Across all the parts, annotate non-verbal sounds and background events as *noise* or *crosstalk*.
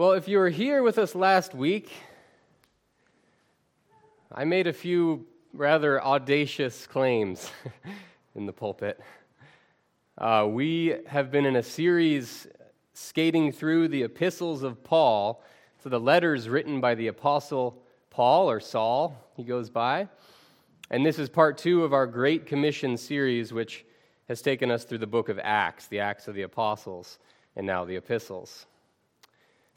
Well, if you were here with us last week, I made a few rather audacious claims *laughs* in the pulpit. Uh, we have been in a series skating through the epistles of Paul, so the letters written by the apostle Paul or Saul, he goes by. And this is part two of our Great Commission series, which has taken us through the book of Acts, the Acts of the Apostles, and now the epistles.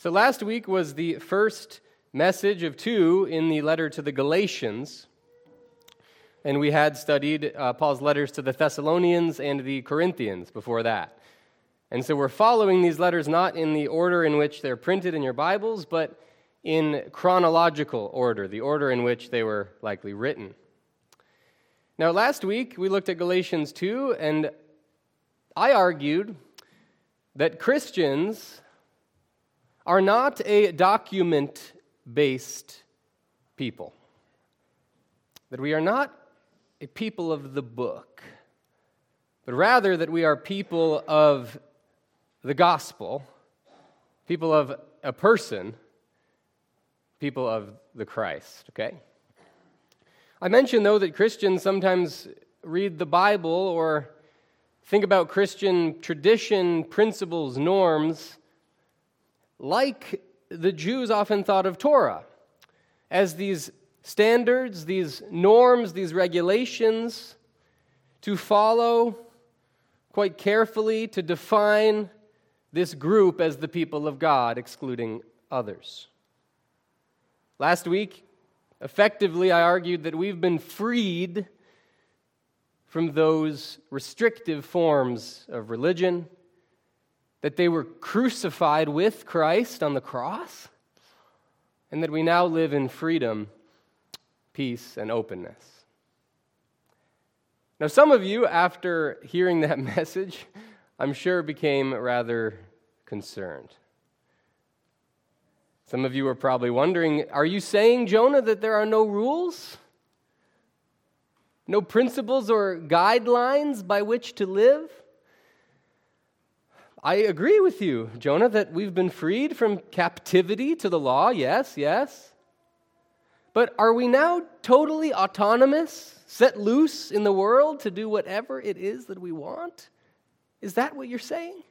So last week was the first message of two in the letter to the Galatians. And we had studied uh, Paul's letters to the Thessalonians and the Corinthians before that. And so we're following these letters not in the order in which they're printed in your Bibles, but in chronological order, the order in which they were likely written. Now, last week we looked at Galatians 2, and I argued that Christians are not a document based people. That we are not a people of the book, but rather that we are people of the gospel, people of a person, people of the Christ, okay? I mentioned, though, that Christians sometimes read the Bible or think about Christian tradition, principles, norms like the Jews often thought of Torah, as these standards, these norms, these regulations to follow quite carefully to define this group as the people of God, excluding others. Last week, effectively, I argued that we've been freed from those restrictive forms of religion that they were crucified with Christ on the cross, and that we now live in freedom, peace, and openness. Now, some of you, after hearing that *laughs* message, I'm sure became rather concerned. Some of you are probably wondering are you saying, Jonah, that there are no rules? No principles or guidelines by which to live? I agree with you, Jonah, that we've been freed from captivity to the law. Yes, yes. But are we now totally autonomous, set loose in the world to do whatever it is that we want? Is that what you're saying?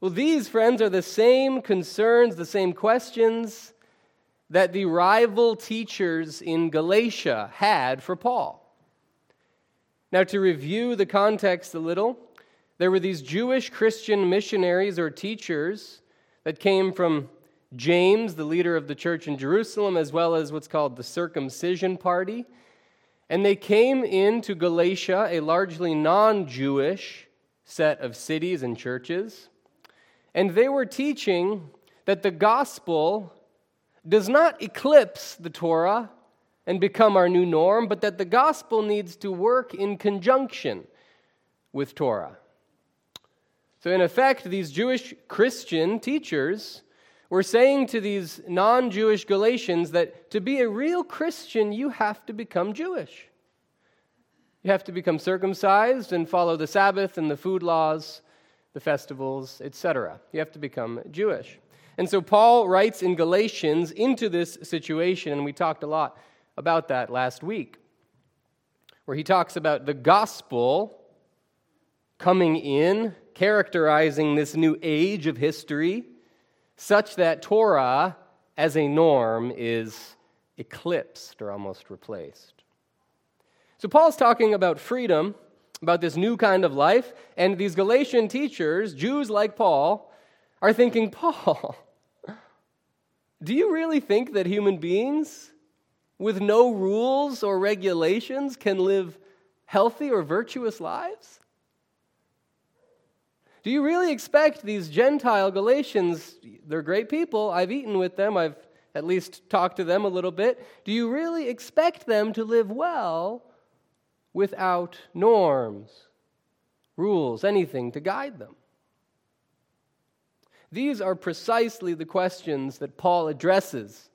Well, these, friends, are the same concerns, the same questions that the rival teachers in Galatia had for Paul. Now, to review the context a little, there were these Jewish Christian missionaries or teachers that came from James, the leader of the church in Jerusalem, as well as what's called the circumcision party. And they came into Galatia, a largely non Jewish set of cities and churches. And they were teaching that the gospel does not eclipse the Torah and become our new norm, but that the gospel needs to work in conjunction with Torah. So, in effect, these Jewish Christian teachers were saying to these non Jewish Galatians that to be a real Christian, you have to become Jewish. You have to become circumcised and follow the Sabbath and the food laws, the festivals, etc. You have to become Jewish. And so Paul writes in Galatians into this situation, and we talked a lot about that last week, where he talks about the gospel coming in characterizing this new age of history, such that Torah as a norm is eclipsed or almost replaced. So, Paul's talking about freedom, about this new kind of life, and these Galatian teachers, Jews like Paul, are thinking, *laughs* Paul, do you really think that human beings with no rules or regulations can live healthy or virtuous lives? Do you really expect these Gentile Galatians, they're great people, I've eaten with them, I've at least talked to them a little bit. Do you really expect them to live well without norms, rules, anything to guide them? These are precisely the questions that Paul addresses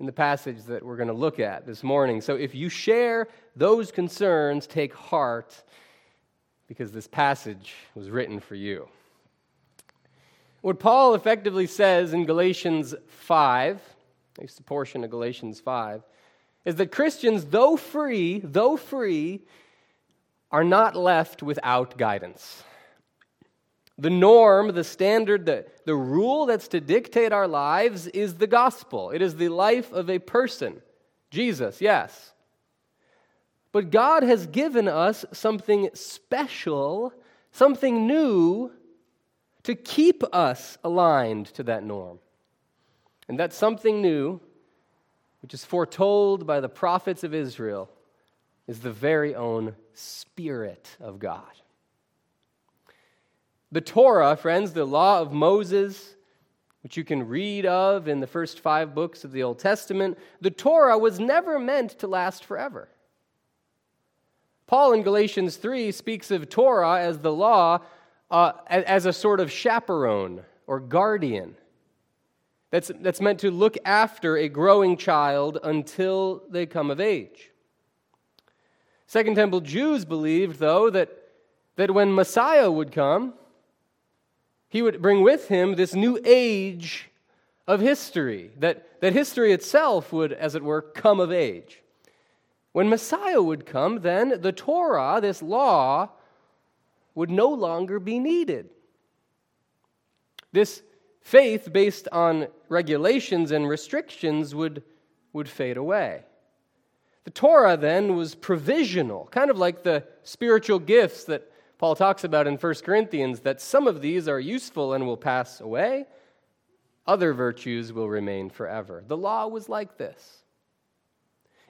in the passage that we're going to look at this morning. So if you share those concerns, take heart because this passage was written for you. What Paul effectively says in Galatians 5, at least a portion of Galatians 5, is that Christians, though free, though free, are not left without guidance. The norm, the standard, the, the rule that's to dictate our lives is the gospel. It is the life of a person, Jesus, yes. But God has given us something special, something new, to keep us aligned to that norm. And that something new, which is foretold by the prophets of Israel, is the very own Spirit of God. The Torah, friends, the law of Moses, which you can read of in the first five books of the Old Testament, the Torah was never meant to last forever. Paul in Galatians 3 speaks of Torah as the law uh, as a sort of chaperone or guardian that's, that's meant to look after a growing child until they come of age. Second Temple Jews believed, though, that, that when Messiah would come, he would bring with him this new age of history, that, that history itself would, as it were, come of age. When Messiah would come, then the Torah, this law, would no longer be needed. This faith based on regulations and restrictions would, would fade away. The Torah then was provisional, kind of like the spiritual gifts that Paul talks about in 1 Corinthians, that some of these are useful and will pass away, other virtues will remain forever. The law was like this.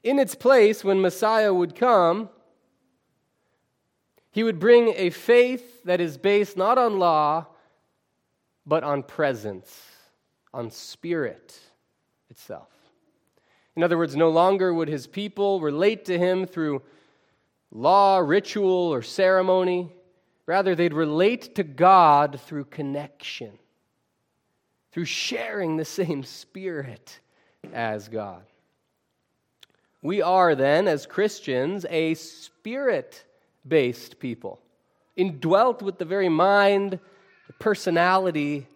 In its place, when Messiah would come, he would bring a faith that is based not on law, but on presence, on spirit itself. In other words, no longer would his people relate to him through law, ritual, or ceremony. Rather, they'd relate to God through connection, through sharing the same spirit as God. We are then, as Christians, a spirit based people, indwelt with the very mind, the personality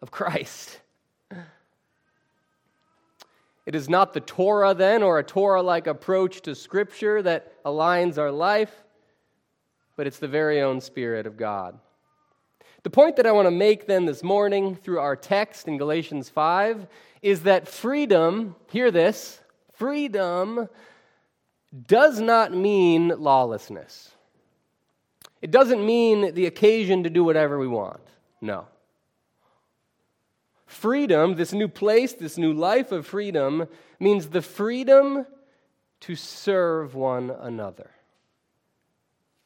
of Christ. It is not the Torah, then, or a Torah like approach to Scripture that aligns our life, but it's the very own Spirit of God. The point that I want to make then this morning through our text in Galatians 5 is that freedom, hear this, freedom does not mean lawlessness. It doesn't mean the occasion to do whatever we want. No. Freedom, this new place, this new life of freedom, means the freedom to serve one another,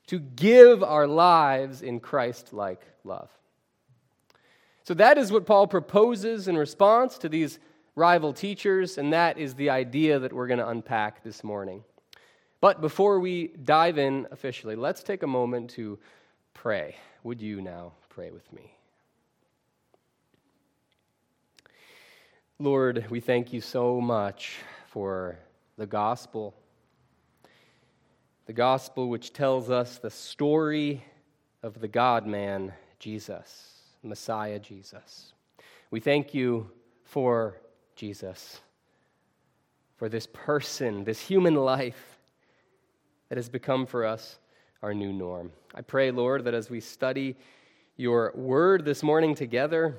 to give our lives in Christ like love. So that is what Paul proposes in response to these rival teachers, and that is the idea that we're going to unpack this morning. But before we dive in officially, let's take a moment to pray. Would you now pray with me? Lord, we thank you so much for the gospel. The gospel which tells us the story of the God man, Jesus, Messiah Jesus. We thank you for Jesus, for this person, this human life that has become for us our new norm. I pray, Lord, that as we study your word this morning together,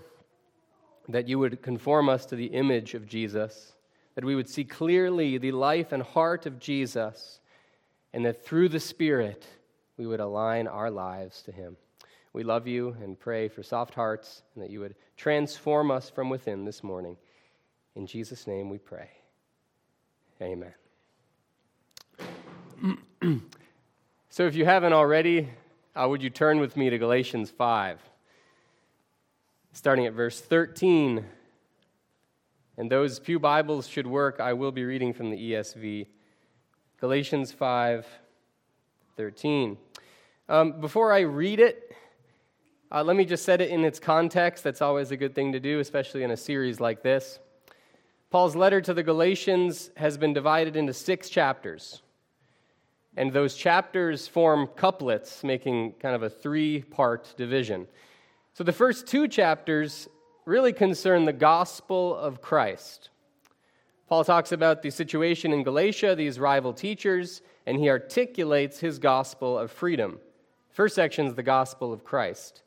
that you would conform us to the image of Jesus, that we would see clearly the life and heart of Jesus, and that through the Spirit we would align our lives to Him. We love you and pray for soft hearts, and that you would transform us from within this morning. In Jesus' name we pray. Amen. so if you haven't already, uh, would you turn with me to Galatians 5? starting at verse 13. And those Pew Bibles should work. I will be reading from the ESV. Galatians 5 13. Um, before I read it, uh, let me just set it in its context. That's always a good thing to do, especially in a series like this. Paul's letter to the Galatians has been divided into six chapters. And those chapters form couplets, making kind of a three part division. So the first two chapters really concern the gospel of Christ. Paul talks about the situation in Galatia, these rival teachers, and he articulates his gospel of freedom. First section is the gospel of Christ.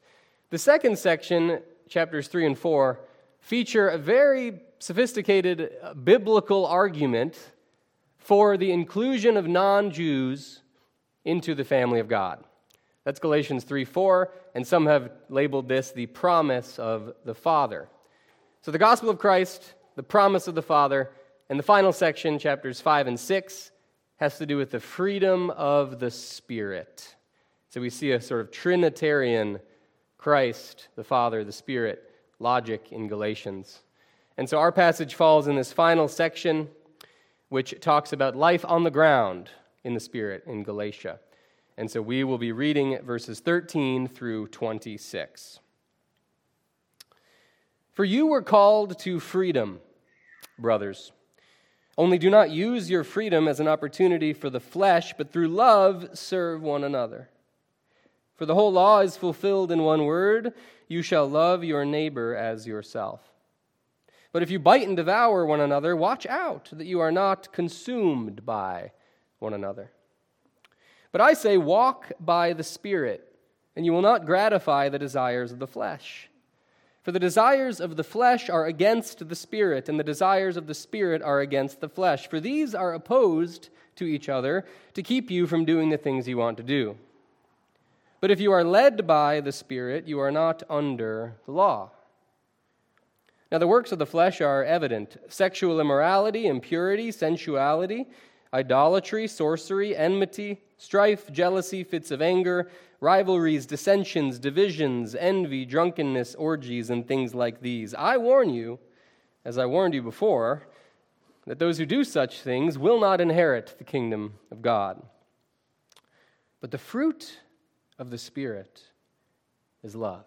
The second section, chapters 3 and 4, feature a very sophisticated uh, biblical argument for the inclusion of non Jews into the family of God. That's Galatians 3 4, and some have labeled this the promise of the Father. So the gospel of Christ, the promise of the Father, and the final section, chapters 5 and 6, has to do with the freedom of the Spirit. So we see a sort of Trinitarian Christ, the Father, the Spirit logic in Galatians. And so our passage falls in this final section, which talks about life on the ground in the Spirit in Galatia. And so we will be reading verses 13 through 26. For you were called to freedom, brothers. Only do not use your freedom as an opportunity for the flesh, but through love serve one another. For the whole law is fulfilled in one word you shall love your neighbor as yourself. But if you bite and devour one another, watch out that you are not consumed by one another. But I say, walk by the Spirit, and you will not gratify the desires of the flesh. For the desires of the flesh are against the Spirit, and the desires of the Spirit are against the flesh. For these are opposed to each other to keep you from doing the things you want to do. But if you are led by the Spirit, you are not under the law. Now, the works of the flesh are evident sexual immorality, impurity, sensuality, idolatry, sorcery, enmity, strife, jealousy, fits of anger rivalries, dissensions, divisions, envy, drunkenness, orgies, and things like these. I warn you, as I warned you before, that those who do such things will not inherit the kingdom of God. But the fruit of the Spirit is love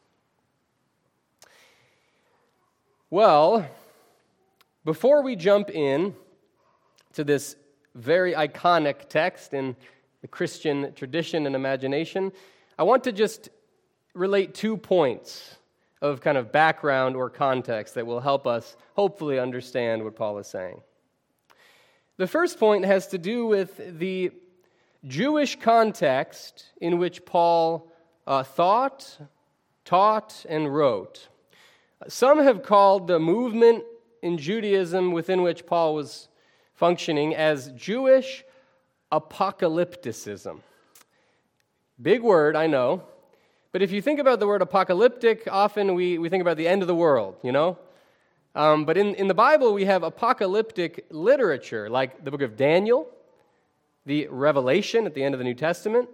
Well, before we jump in to this very iconic text in the Christian tradition and imagination, I want to just relate two points of kind of background or context that will help us hopefully understand what Paul is saying. The first point has to do with the Jewish context in which Paul uh, thought, taught, and wrote. Some have called the movement in Judaism within which Paul was functioning as Jewish apocalypticism. Big word, I know. But if you think about the word apocalyptic, often we, we think about the end of the world, you know? Um, but in, in the Bible, we have apocalyptic literature, like the book of Daniel, the Revelation at the end of the New Testament.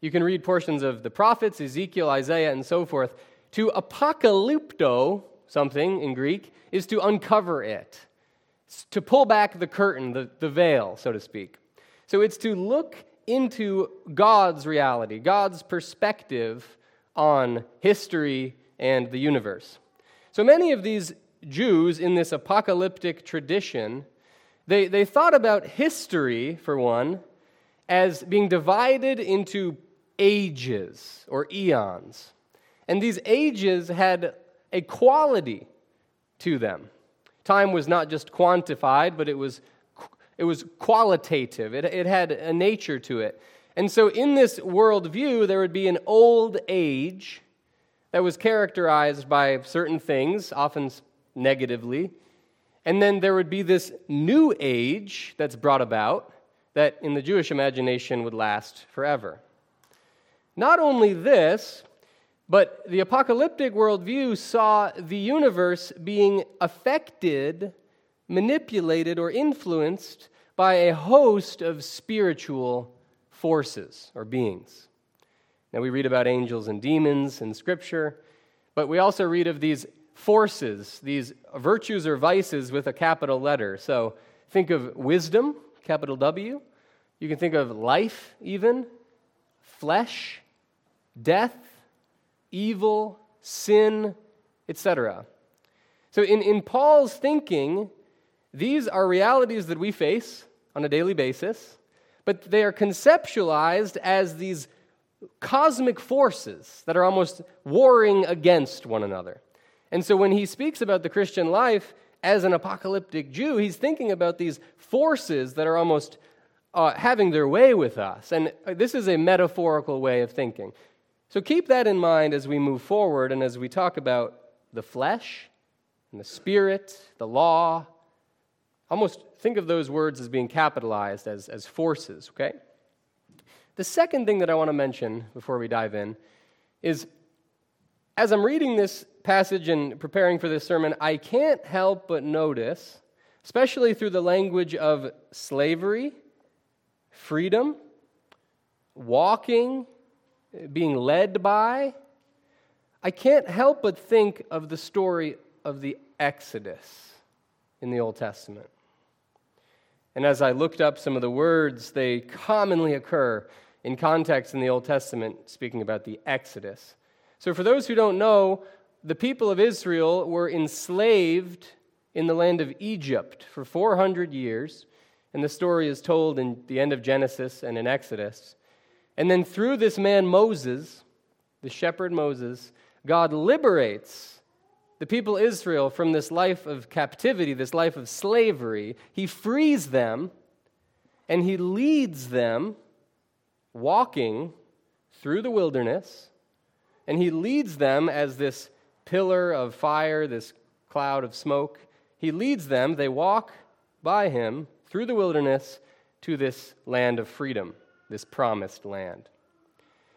You can read portions of the prophets, Ezekiel, Isaiah, and so forth. To apocalypto, something in Greek, is to uncover it, it's to pull back the curtain, the, the veil, so to speak. So it's to look into God's reality, God's perspective on history and the universe. So many of these Jews in this apocalyptic tradition, they, they thought about history, for one, as being divided into ages or eons. And these ages had a quality to them. Time was not just quantified, but it was it was qualitative, it, it had a nature to it. And so, in this worldview, there would be an old age that was characterized by certain things, often negatively. And then there would be this new age that's brought about that in the Jewish imagination would last forever. Not only this, but the apocalyptic worldview saw the universe being affected manipulated or influenced by a host of spiritual forces or beings. Now, we read about angels and demons in Scripture, but we also read of these forces, these virtues or vices with a capital letter. So think of wisdom, capital W. You can think of life, even, flesh, death, evil, sin, etc. So in, in Paul's thinking, these are realities that we face on a daily basis, but they are conceptualized as these cosmic forces that are almost warring against one another. And so when he speaks about the Christian life as an apocalyptic Jew, he's thinking about these forces that are almost uh, having their way with us. And this is a metaphorical way of thinking. So keep that in mind as we move forward and as we talk about the flesh and the spirit, the law. Almost think of those words as being capitalized as, as forces, okay? The second thing that I want to mention before we dive in is as I'm reading this passage and preparing for this sermon, I can't help but notice, especially through the language of slavery, freedom, walking, being led by, I can't help but think of the story of the Exodus in the Old Testament. And as I looked up some of the words, they commonly occur in context in the Old Testament, speaking about the Exodus. So, for those who don't know, the people of Israel were enslaved in the land of Egypt for 400 years. And the story is told in the end of Genesis and in Exodus. And then through this man Moses, the shepherd Moses, God liberates the people Israel from this life of captivity, this life of slavery. He frees them and he leads them walking through the wilderness. And he leads them as this pillar of fire, this cloud of smoke. He leads them, they walk by him through the wilderness to this land of freedom, this promised land.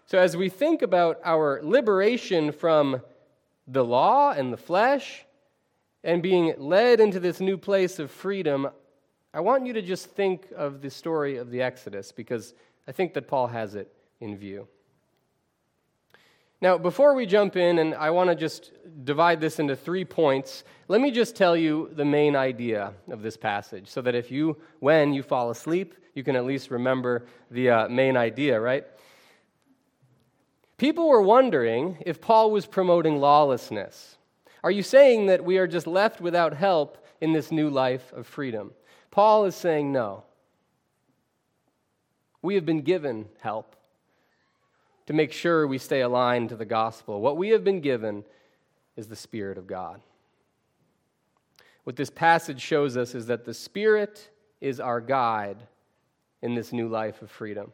So, as we think about our liberation from the law and the flesh and being led into this new place of freedom, I want you to just think of the story of the Exodus because I think that Paul has it in view. Now, before we jump in, and I want to just divide this into three points, let me just tell you the main idea of this passage so that if you, when you fall asleep, you can at least remember the uh, main idea, right? People were wondering if Paul was promoting lawlessness. Are you saying that we are just left without help in this new life of freedom? Paul is saying no. We have been given help to make sure we stay aligned to the gospel. What we have been given is the Spirit of God. What this passage shows us is that the Spirit is our guide in this new life of freedom.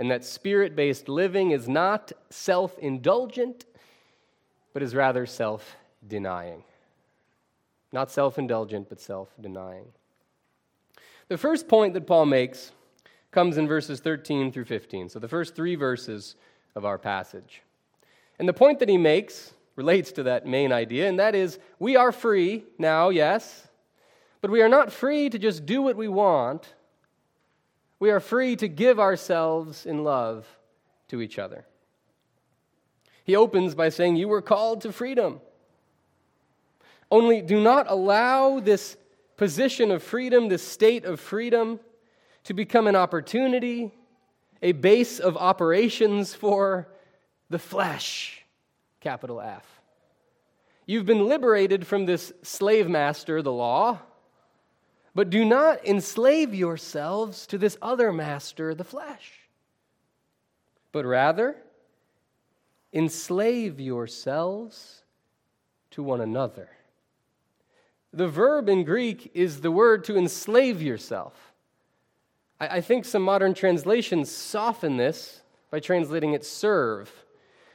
And that spirit based living is not self indulgent, but is rather self denying. Not self indulgent, but self denying. The first point that Paul makes comes in verses 13 through 15. So the first three verses of our passage. And the point that he makes relates to that main idea, and that is we are free now, yes, but we are not free to just do what we want. We are free to give ourselves in love to each other. He opens by saying, You were called to freedom. Only do not allow this position of freedom, this state of freedom, to become an opportunity, a base of operations for the flesh, capital F. You've been liberated from this slave master, the law, but do not enslave yourselves to this other master, the flesh, but rather enslave yourselves to one another. The verb in Greek is the word to enslave yourself. I, I think some modern translations soften this by translating it serve.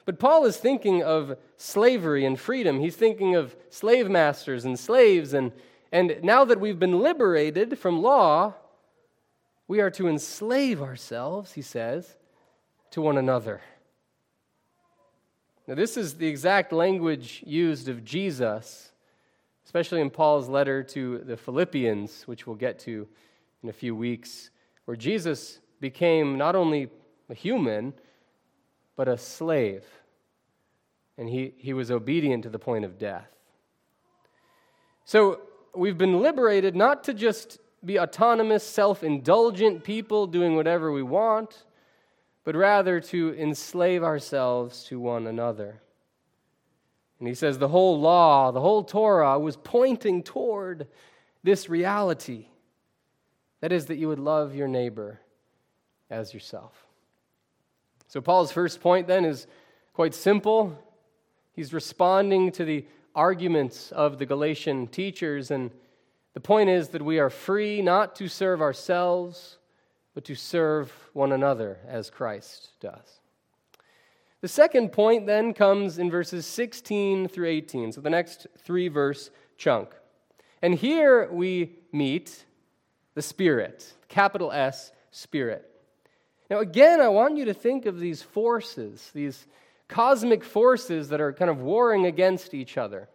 But Paul is thinking of slavery and freedom. He's thinking of slave masters and slaves. And, and now that we've been liberated from law, we are to enslave ourselves, he says, to one another. Now, this is the exact language used of Jesus, especially in Paul's letter to the Philippians, which we'll get to in a few weeks where Jesus became not only a human, but a slave. and he, he was obedient to the point of death. So we've been liberated not to just be autonomous, self indulgent people doing whatever we want, but rather to enslave ourselves to one another. And he says the whole law, the whole Torah was pointing toward this reality. That is, that you would love your neighbor as yourself. So, Paul's first point then is quite simple. He's responding to the arguments of the Galatian teachers, and the point is that we are free not to serve ourselves, but to serve one another as Christ does. The second point then comes in verses 16 through 18, so the next three verse chunk. And here we meet the Spirit, capital S, Spirit. Now, again, I want you to think of these forces, these cosmic forces that are kind of warring against each other.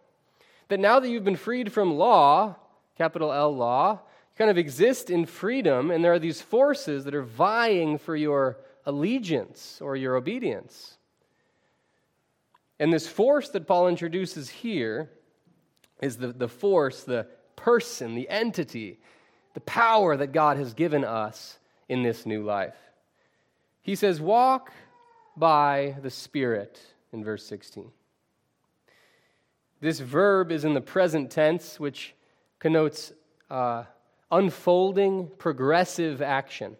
That now that you've been freed from law, capital L law, you kind of exist in freedom, and there are these forces that are vying for your allegiance or your obedience. And this force that Paul introduces here is the, the force, the person, the entity, the power that God has given us in this new life. He says, Walk by the Spirit in verse 16. This verb is in the present tense, which connotes uh, unfolding, progressive action.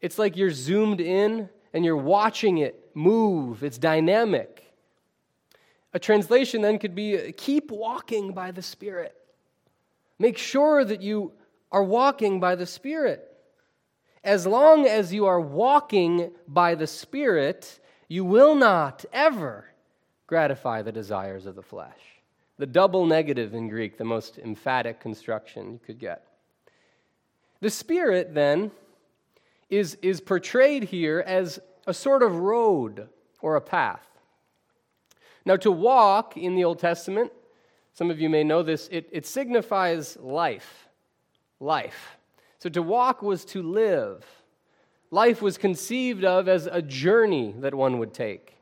It's like you're zoomed in and you're watching it move, it's dynamic. A translation then could be keep walking by the Spirit. Make sure that you are walking by the Spirit. As long as you are walking by the Spirit, you will not ever gratify the desires of the flesh. The double negative in Greek, the most emphatic construction you could get. The Spirit, then, is, is portrayed here as a sort of road or a path. Now, to walk in the Old Testament, some of you may know this, it, it signifies life. Life. So to walk was to live. Life was conceived of as a journey that one would take.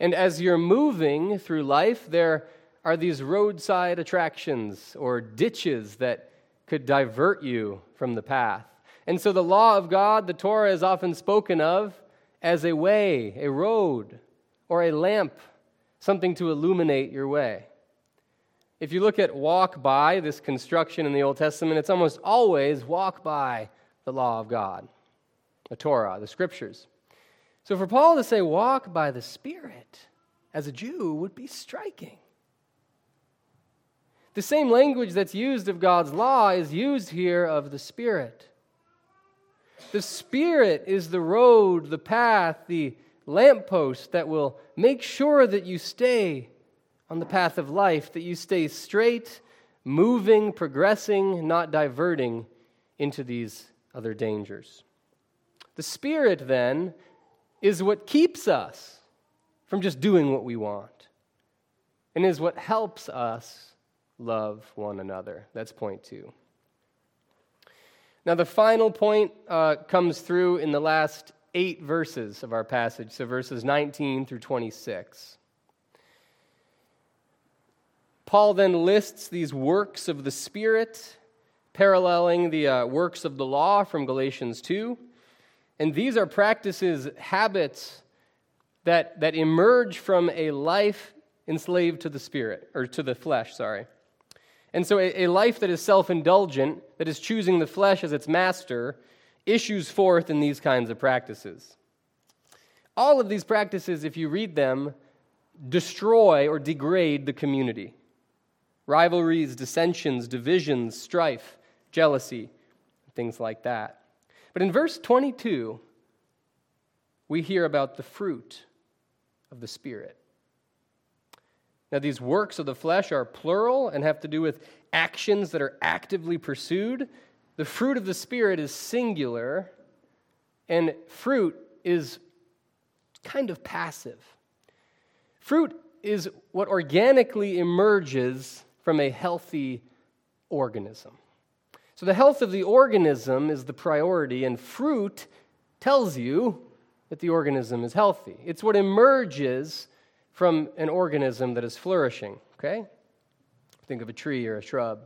And as you're moving through life, there are these roadside attractions or ditches that could divert you from the path. And so the law of God, the Torah, is often spoken of as a way, a road, or a lamp, something to illuminate your way. If you look at walk by, this construction in the Old Testament, it's almost always walk by the law of God, the Torah, the scriptures. So for Paul to say walk by the Spirit as a Jew would be striking. The same language that's used of God's law is used here of the Spirit. The Spirit is the road, the path, the lamppost that will make sure that you stay on the path of life, that you stay straight, moving, progressing, not diverting into these other dangers. The Spirit, then, is what keeps us from just doing what we want and is what helps us love one another. That's point two. Now, the final point uh, comes through in the last eight verses of our passage, so verses 19 through 26. Paul then lists these works of the Spirit, paralleling the uh, works of the law from Galatians 2. And these are practices, habits that, that emerge from a life enslaved to the spirit, or to the flesh, sorry. And so a, a life that is self indulgent, that is choosing the flesh as its master, issues forth in these kinds of practices. All of these practices, if you read them, destroy or degrade the community rivalries, dissensions, divisions, strife, jealousy, things like that. But in verse 22, we hear about the fruit of the Spirit. Now, these works of the flesh are plural and have to do with actions that are actively pursued. The fruit of the Spirit is singular, and fruit is kind of passive. Fruit is what organically emerges from a healthy organism. So, the health of the organism is the priority, and fruit tells you that the organism is healthy. It's what emerges from an organism that is flourishing, okay? Think of a tree or a shrub.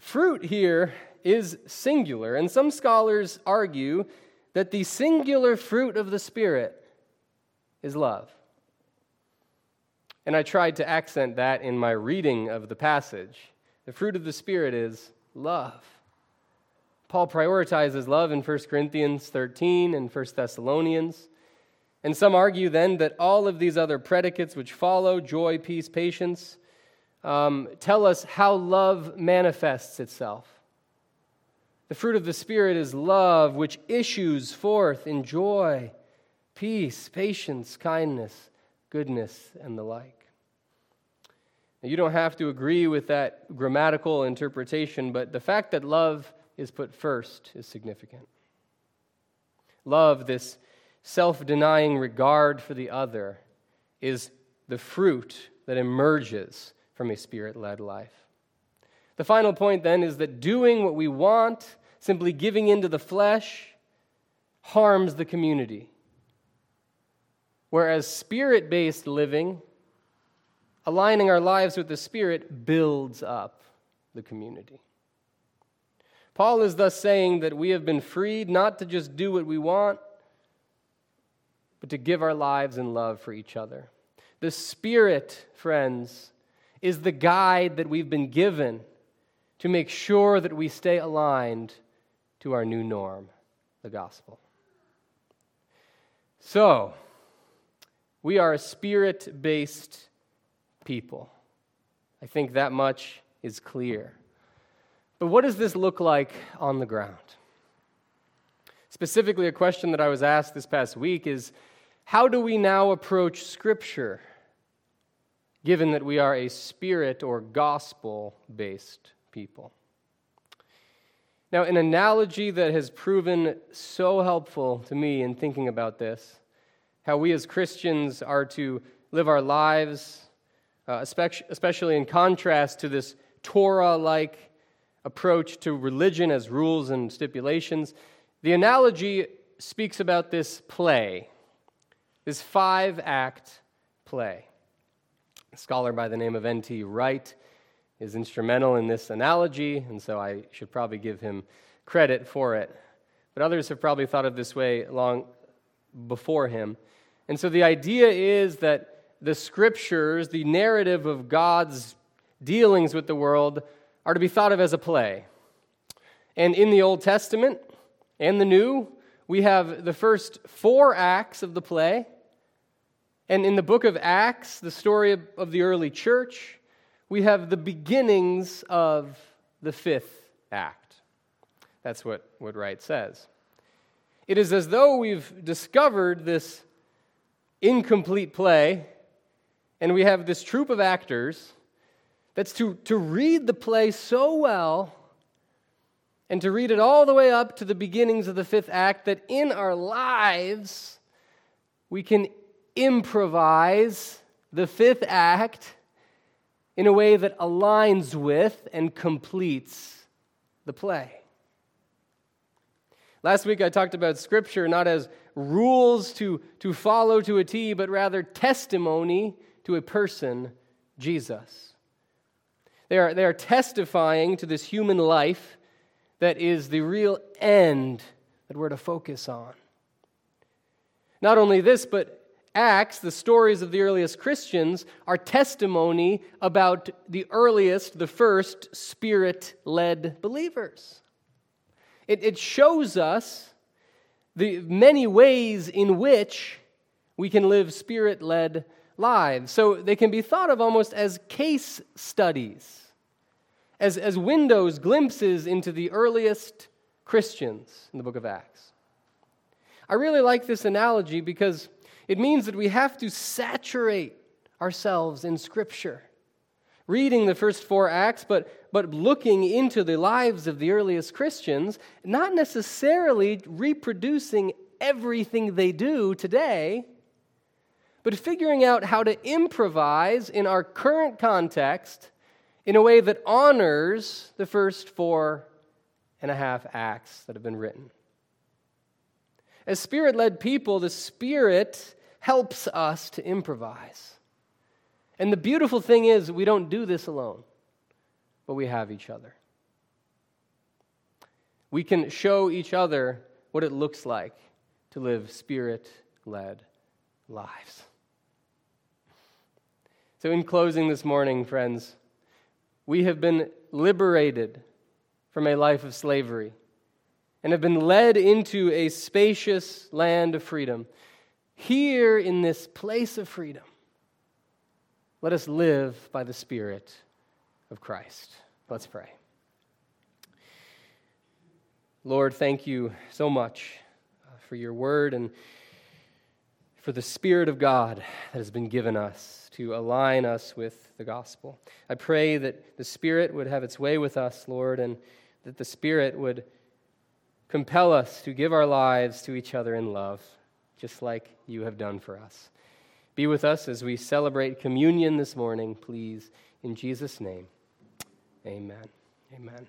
Fruit here is singular, and some scholars argue that the singular fruit of the Spirit is love. And I tried to accent that in my reading of the passage. The fruit of the Spirit is love. Paul prioritizes love in 1 Corinthians 13 and 1 Thessalonians. And some argue then that all of these other predicates which follow joy, peace, patience um, tell us how love manifests itself. The fruit of the Spirit is love, which issues forth in joy, peace, patience, kindness, goodness, and the like. You don't have to agree with that grammatical interpretation, but the fact that love is put first is significant. Love, this self denying regard for the other, is the fruit that emerges from a spirit led life. The final point then is that doing what we want, simply giving into the flesh, harms the community. Whereas spirit based living, aligning our lives with the Spirit, builds up the community. Paul is thus saying that we have been freed not to just do what we want, but to give our lives in love for each other. The Spirit, friends, is the guide that we've been given to make sure that we stay aligned to our new norm, the gospel. So, we are a spirit based people. I think that much is clear. But what does this look like on the ground? Specifically, a question that I was asked this past week is how do we now approach Scripture, given that we are a spirit or gospel based people? Now, an analogy that has proven so helpful to me in thinking about this, how we as Christians are to live our lives, uh, especially in contrast to this Torah like approach to religion as rules and stipulations. The analogy speaks about this play, this five act play. A scholar by the name of N.T. Wright is instrumental in this analogy, and so I should probably give him credit for it. But others have probably thought of this way long before him. And so the idea is that the scriptures, the narrative of God's dealings with the world, are to be thought of as a play. And in the Old Testament and the New, we have the first four acts of the play. And in the book of Acts, the story of the early church, we have the beginnings of the fifth act. That's what, what Wright says. It is as though we've discovered this incomplete play, and we have this troupe of actors that's to, to read the play so well and to read it all the way up to the beginnings of the fifth act that in our lives we can improvise the fifth act in a way that aligns with and completes the play. Last week I talked about Scripture not as rules to, to follow to a T, but rather testimony to a person, Jesus. They are, they are testifying to this human life that is the real end that we're to focus on. Not only this, but Acts, the stories of the earliest Christians, are testimony about the earliest, the first spirit led believers. It, it shows us the many ways in which we can live spirit led lives. So they can be thought of almost as case studies, as, as windows, glimpses into the earliest Christians in the book of Acts. I really like this analogy because it means that we have to saturate ourselves in Scripture. Reading the first four acts, but, but looking into the lives of the earliest Christians, not necessarily reproducing everything they do today, but figuring out how to improvise in our current context in a way that honors the first four and a half acts that have been written. As spirit led people, the Spirit helps us to improvise. And the beautiful thing is, we don't do this alone, but we have each other. We can show each other what it looks like to live spirit led lives. So, in closing this morning, friends, we have been liberated from a life of slavery and have been led into a spacious land of freedom. Here in this place of freedom, let us live by the Spirit of Christ. Let's pray. Lord, thank you so much uh, for your word and for the Spirit of God that has been given us to align us with the gospel. I pray that the Spirit would have its way with us, Lord, and that the Spirit would compel us to give our lives to each other in love, just like you have done for us. Be with us as we celebrate communion this morning, please. In Jesus' name, amen. Amen.